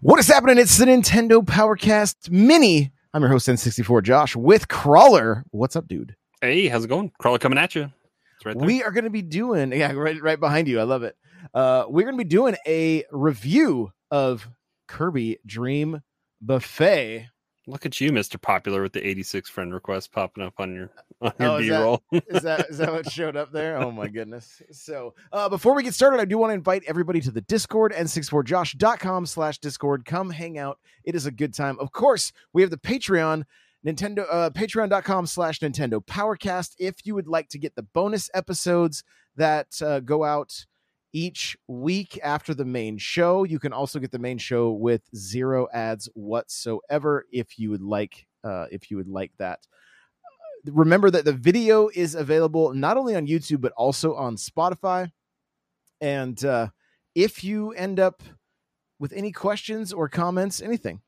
What is happening? It's the Nintendo Powercast Mini. I'm your host, N64 Josh, with Crawler. What's up, dude? Hey, how's it going? Crawler coming at you. It's right there. We are going to be doing, yeah, right, right behind you. I love it. Uh, we're going to be doing a review of Kirby Dream Buffet. Look at you, Mr. Popular, with the 86 friend request popping up on your, on your Oh, is B-roll. is that is that what showed up there? Oh my goodness. So uh, before we get started, I do want to invite everybody to the Discord, n64josh.com slash Discord. Come hang out. It is a good time. Of course, we have the Patreon, Nintendo uh patreon.com slash Nintendo Powercast. If you would like to get the bonus episodes that uh, go out each week after the main show. You can also get the main show with zero ads whatsoever if you would like uh, if you would like that remember that the video is available not only on YouTube but also on Spotify. And uh, if you end up with any questions or comments, anything,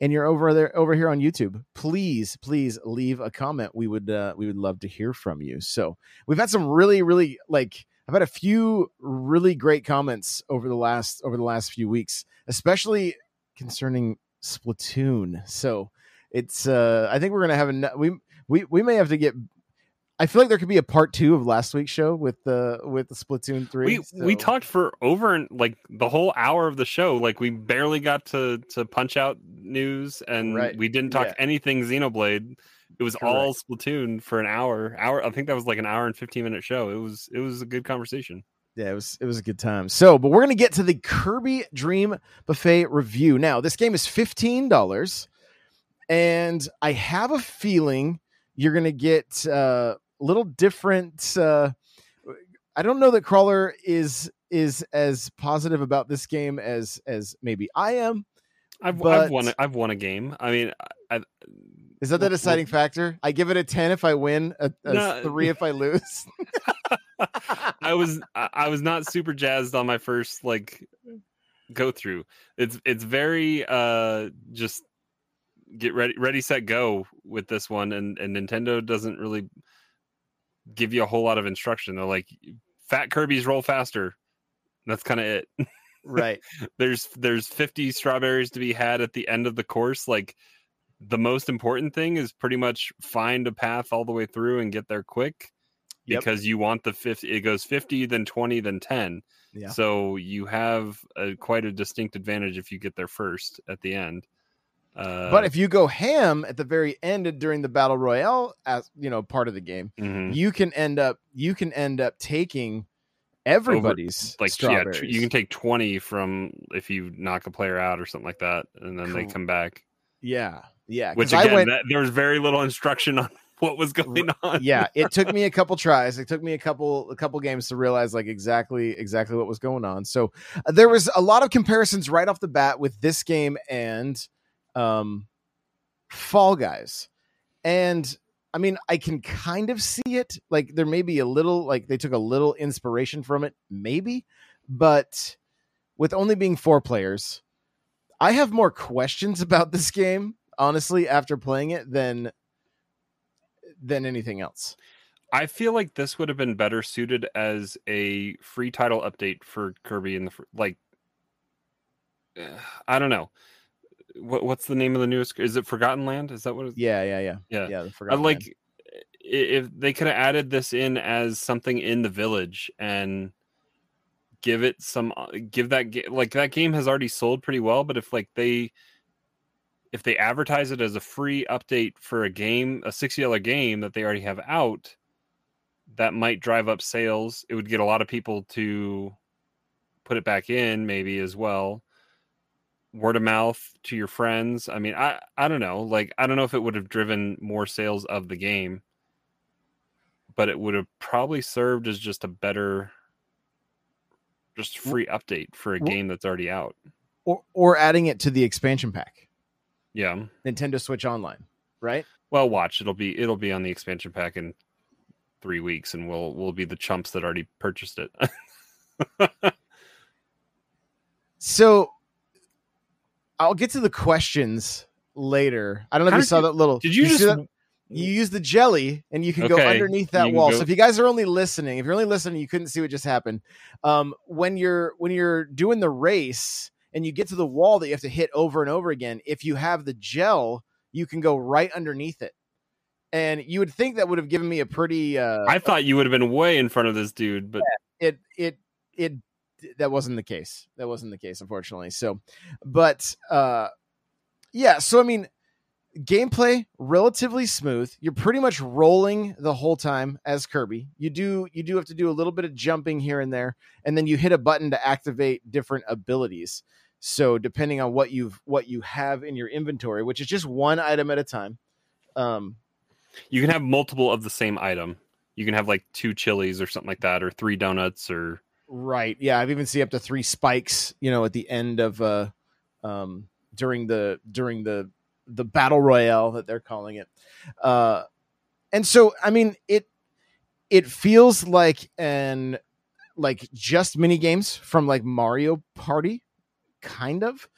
and you're over there over here on YouTube, please, please leave a comment. We would uh, we would love to hear from you. So we've had some really, really like I've had a few really great comments over the last over the last few weeks, especially concerning Splatoon. So it's uh I think we're gonna have a we we we may have to get I feel like there could be a part two of last week's show with the with the Splatoon three. We we talked for over like the whole hour of the show. Like we barely got to to punch out news, and Right. we didn't talk Yeah. anything Xenoblade. It was all Splatoon for an hour. Hour. I think that was like an hour and fifteen minute show. It was it was a good conversation. Yeah, it was it was a good time. So, but we're gonna get to the Kirby Dream Buffet review now. This game is fifteen dollars, and I have a feeling you're gonna get uh, a little different. Uh, I don't know that Crawler is is as positive about this game as as maybe I am. I've But- I've won a- I've won a game. I mean, I, I Is that the deciding factor? I give it a ten if I win, a, a No. three if I lose. I was I I was not super jazzed on my first like go through. It's it's very uh just get ready ready set go with this one and and Nintendo doesn't really give you a whole lot of instruction. They're like fat Kirby's roll faster. That's kind of it. right. there's there's 50 strawberries to be had at the end of the course like the most important thing is pretty much find a path all the way through and get there quick Yep. because you want the 50 it goes 50 then 20 then 10 Yeah. so you have a, quite a distinct advantage if you get there first at the end uh, but if you go ham at the very end during the battle royale as you know part of the game mhm. you can end up you can end up taking everybody's like yeah tr- you can take 20 from if you knock a player out or something like that and then they come back yeah yeah which I again went that, there was very little instruction on what was going on. yeah it took me a couple tries. It took me a couple a couple games to realize like exactly exactly what was going on. So uh, there was a lot of comparisons right off the bat with this game and um fall guys. And i mean i can kind of see it. Like there may be a little like they took a little inspiration from it maybe. But with only being four players i have more questions about this game honestly after playing it than than anything else I feel like this would have been better suited as a free title update for Kirby in the fr- like. eh, I don't know. What what's the name of the newest? Is it Forgotten Land? Is that what? It's, Yeah, yeah, yeah, Yeah. yeah. I Forgotten like Land. if they could have added this in as something in the village and give it some uh, give that like that game has already sold pretty well but if like they if they advertise it as a free update for a game a $60 game that they already have out that might drive up sales. It would get a lot of people to put it back in maybe as well. Word of mouth to your friends. I mean i i don't know. Like i don't know if it would have driven more sales of the game but it would have probably served as just a better just free update for a game that's already out. or or adding it to the expansion pack, Yeah. Nintendo Switch Online, right? Well, watch it'll be it'll be on the expansion pack in 3 weeks and we'll we'll be the chumps that already purchased it. So I'll get to the questions later. I don't know if you saw you- that little. Did you, see just that? You use the jelly, and you can go underneath that wall. go- So if you guys are only listening, if you're only listening, you couldn't see what just happened. Um, when you're when you're doing the race and you get to the wall that you have to hit over and over again, if you have the gel, you can go right underneath it. And you would think that would have given me a pretty uh, I thought you would have been way in front of this dude, but it it it that wasn't the case that wasn't the case unfortunately so but uh yeah so i mean gameplay relatively smooth you're pretty much rolling the whole time as kirby you do you do have to do a little bit of jumping here and there and then you hit a button to activate different abilities so depending on what you've what you have in your inventory which is just one item at a time um you can have multiple of the same item. You can have like two chilies or something like that, or three donuts, or Right. Yeah, I've even seen up to three spikes, you know, at the end of uh um during the during the the battle royale that they're calling it. Uh and so I mean it it feels like an like just mini games from like Mario Party kind of.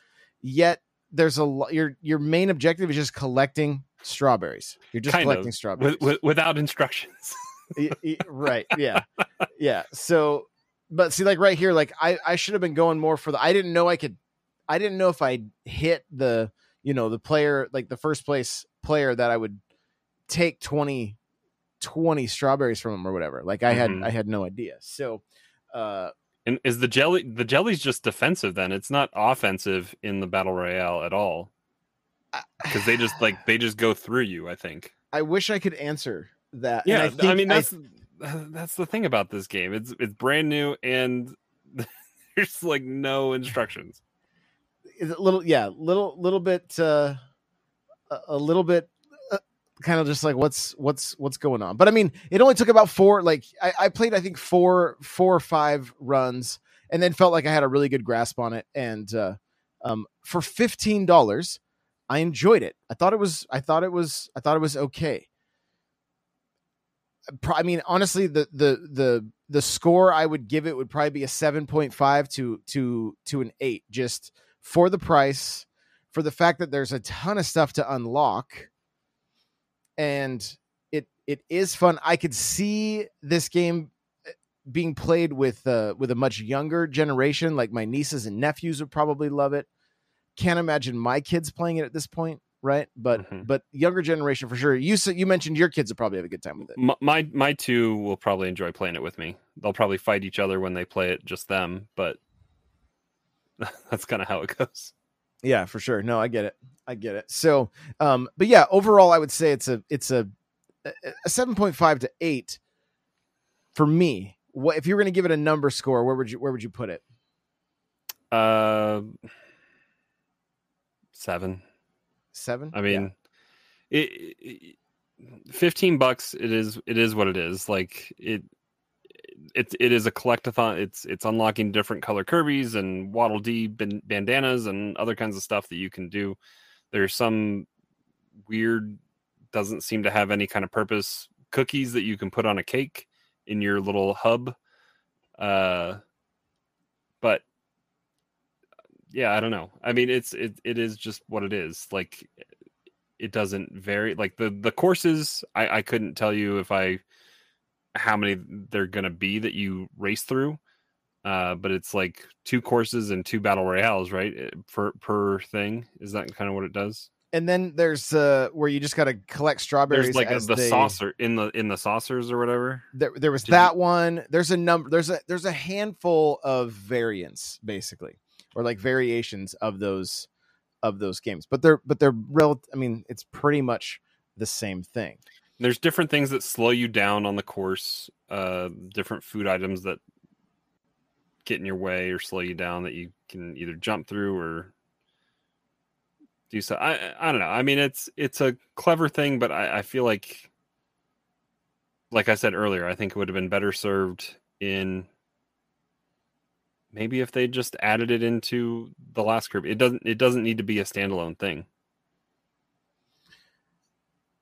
Yet there's a lot your your main objective is just collecting strawberries. You're just Kind of. collecting strawberries. with, with, without instructions. Right yeah yeah so but see like right here like i i should have been going more for the i didn't know i could i didn't know if i hit the you know the player like the first place player that i would take 20 20 strawberries from him or whatever like i had Mhm. i had no idea so uh And is the jelly the jelly's just defensive then? It's not offensive in the battle royale at all. Because they just like they just go through you, I think. i wish i could answer that and Yeah, I, think mean that's that's the thing about this game. It's it's brand new and there's like no instructions. It little yeah little little bit uh a, a little bit uh, kind of just like what's what's what's going on? But i mean it only took about four like I, I played i think four four or five runs and then felt like i had a really good grasp on it and uh um for $15 i enjoyed it. I thought it was i thought it was i thought it was okay. I mean, honestly, the the the the score I would give it would probably be a seven point five to to to an eight, just for the price, for the fact that there's a ton of stuff to unlock, and it it is fun. I could see this game eh, being played with uh, with a much younger generation, like my nieces and nephews would probably love it. Can't imagine my kids playing it at this point, right? But Mhm. but younger generation for sure. You said you mentioned your kids would probably have a good time with it. My, my my two will probably enjoy playing it with me. They'll probably fight each other when they play it, just them. But that's kind of how it goes. Yeah, for sure. No, I get it. I get it. So, um, but yeah, overall, I would say it's a it's a a seven point five to eight for me. What if you were going to give it a number score? Where would you where would you put it? Uh, seven. Seven. I mean, it, it, fifteen bucks. It is. It is what it is. Like it. It, it is a collectathon. It's it's unlocking different color Kirby's and Waddle Dee ban- bandanas and other kinds of stuff that you can do. There's some weird, doesn't seem to have any kind of purpose cookies that you can put on a cake in your little hub. Uh, but yeah, I don't know. I mean, it's it it is just what it is. Like it doesn't vary. Like the the courses, I I couldn't tell you if I how many they're gonna be that you race through. Uh, but it's like two courses and two battle royales, right? eh, Per per thing. Is that kind of what it does? and then there's uh where you just got to collect strawberries. There's like as the they- saucer in the in the saucers or whatever. There, there was Did that one. There's a number. There's a there's a handful of variants basically, or like variations of those of those games. But they're but they're real. I mean, it's pretty much the same thing. There's different things that slow you down on the course. Uh, different food items that get in your way or slow you down that you can either jump through or do so. I I don't know. I mean, it's it's a clever thing, but I, I feel like, like I said earlier, I think it would have been better served in maybe if they just added it into the last group. It doesn't it doesn't need to be a standalone thing.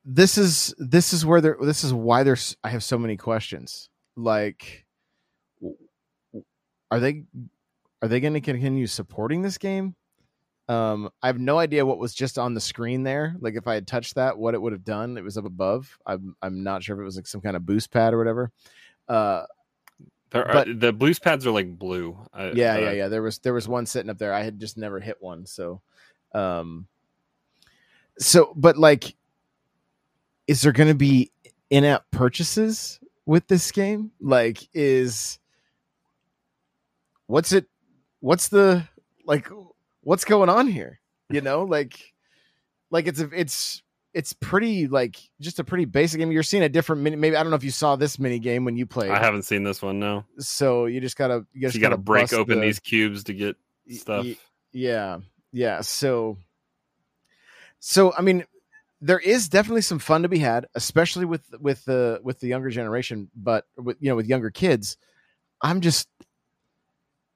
This is this is where there this is why there's I have so many questions. Like are they are they going to continue supporting this game? Um I have no idea what was just on the screen there. Like if I had touched that what it would have done. It was up above. I'm I'm not sure if it was like some kind of boost pad or whatever. Uh There are, But- the blues pads are like blue. I- yeah, uh, yeah, yeah. There was there was one sitting up there. I had just never hit one. So um so but like is there going to be in-app purchases with this game? Like is what's it what's the like what's going on here? You know, like like it's a, it's it's pretty like just a pretty basic game. You're seeing a different mini maybe I don't know if you saw this mini game when you played. I haven't seen this one. No, so you just gotta you so just you got to gotta break open the- these cubes to get stuff. y- yeah yeah so so i mean there is definitely some fun to be had especially with with the with the younger generation but with you know with younger kids i'm just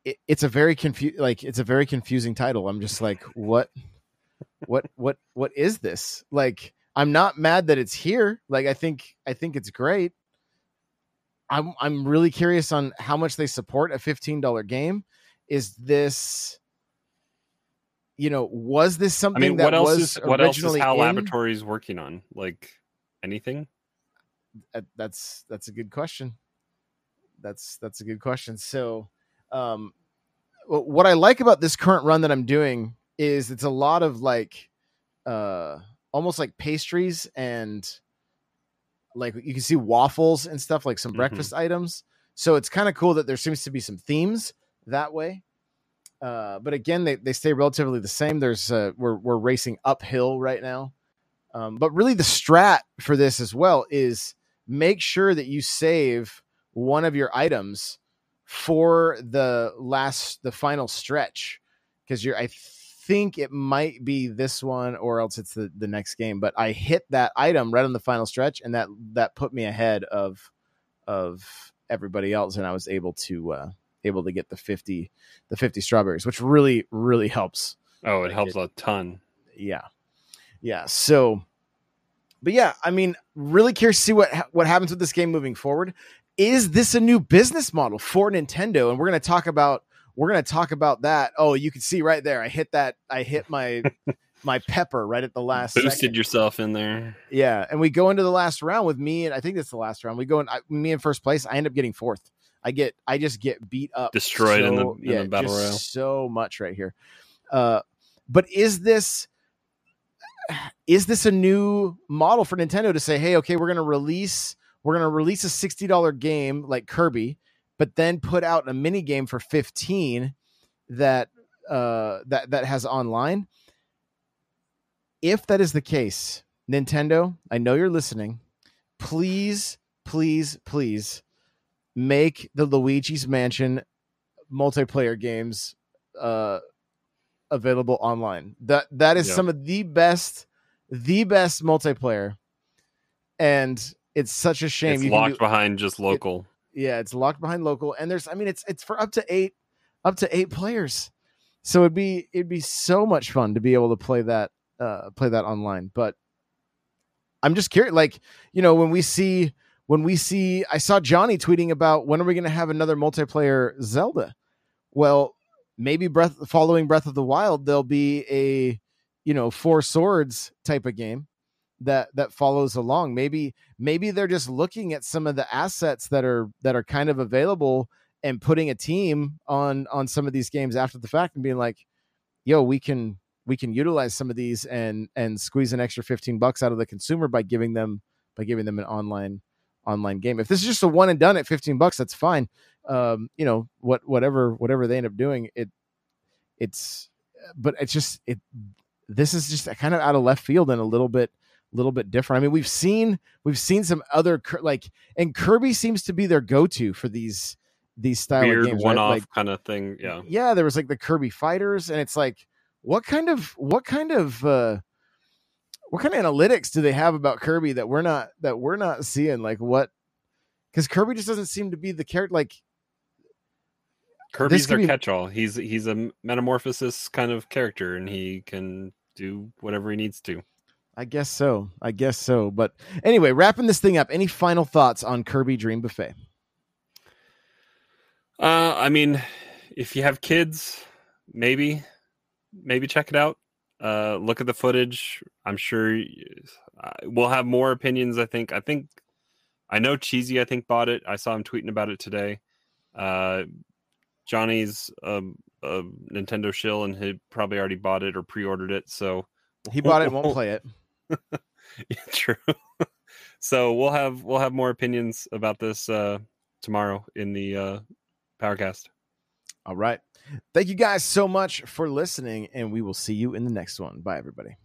it, it's a very confu- like it's a very confusing title. I'm just like what what what what is this? Like i'm not mad that it's here. Like i think i think it's great. I'm i'm really curious on how much they support a $15 game. Is this you know was this something I mean, that what else was is what else is originally Hal in? Laboratories working on? Like anything? That's that's a good question that's that's a good question so um what i like about this current run that i'm doing is it's a lot of like uh almost like pastries and like you can see waffles and stuff like some Mhm. breakfast items so it's kind of cool that there seems to be some themes that way uh but again they, they stay relatively the same. There's uh we're, we're racing uphill right now. Um but really the strat for this as well is make sure that you save one of your items for the last the final stretch because you're i think it might be this one or else it's the, the next game. But i hit that item right on the final stretch and that that put me ahead of of everybody else and i was able to uh able to get the 50 the 50 strawberries which really really helps. Oh, it Like helps it- a ton. yeah. Yeah so but yeah i mean really curious to see what what happens with this game moving forward. Is this a new business model for nintendo? And we're going to talk about we're going to talk about that. Oh you can see right there i hit that i hit my my pepper right at the last Boosted second. yourself in there. yeah and we go into the last round with me and i think that's the last round. We go in I, me in first place i end up getting fourth i get i just get beat up Destroyed in the- so- in the battle royale. so much right here uh but is this is this a new model for Nintendo to say, hey, okay, we're gonna release we're gonna release a sixty dollar game like Kirby, but then put out a mini game for fifteen that uh that that has online. If that is the case, Nintendo, I know you're listening. Please, please, please make the Luigi's Mansion multiplayer games uh available online. That that is Yeah. some of the best the best multiplayer. And it's such a shame It's you locked do- behind just local. yeah, it's locked behind local and there's I mean it's it's for up to 8 up to 8 players. So it'd be it'd be so much fun to be able to play that uh play that online. But I'm just curious like, you know, when we see when we see I saw Johnny tweeting about when are we going to have another multiplayer Zelda? Well, maybe Breath following Breath of the Wild there'll be a you know, four swords type of game that that follows along. Maybe maybe they're just looking at some of the assets that are that are kind of available and putting a team on on some of these games after the fact and being like, "Yo, we can we can utilize some of these and and squeeze an extra 15 bucks out of the consumer by giving them by giving them an online online game. If this is just a one and done at 15 bucks, that's fine. Um, you know, what whatever whatever they end up doing, it it's but it's just it this is just kind of out of left field and a little bit little bit different. I mean, we've seen we've seen some other like and Kirby seems to be their go-to for these these style Weird of games, one right? off Like, kind of thing. Yeah. yeah, there was like the Kirby Fighters, and it's like, what kind of what kind of uh what kind of analytics do they have about Kirby that we're not that we're not seeing? Like what? Because Kirby just doesn't seem to be the character. Like Kirby's their be- catch-all. He's he's a metamorphosis kind of character, and he can do whatever he needs to. I guess so. I guess so. But anyway, wrapping this thing up. Any final thoughts on Kirby Dream Buffet? Uh, I mean, if you have kids, maybe maybe check it out. Uh, look at the footage. I'm sure uh, we'll have more opinions. I think. I think. I know Cheesy. I think bought it. I saw him tweeting about it today. Uh, Johnny's um, a Nintendo shill, and he probably already bought it or pre-ordered it. So He bought it, and won't play it. Yeah, true. so we'll have we'll have more opinions about this uh, tomorrow in the uh, Powercast. All right. Thank you guys so much for listening, and we will see you in the next one. Bye, everybody.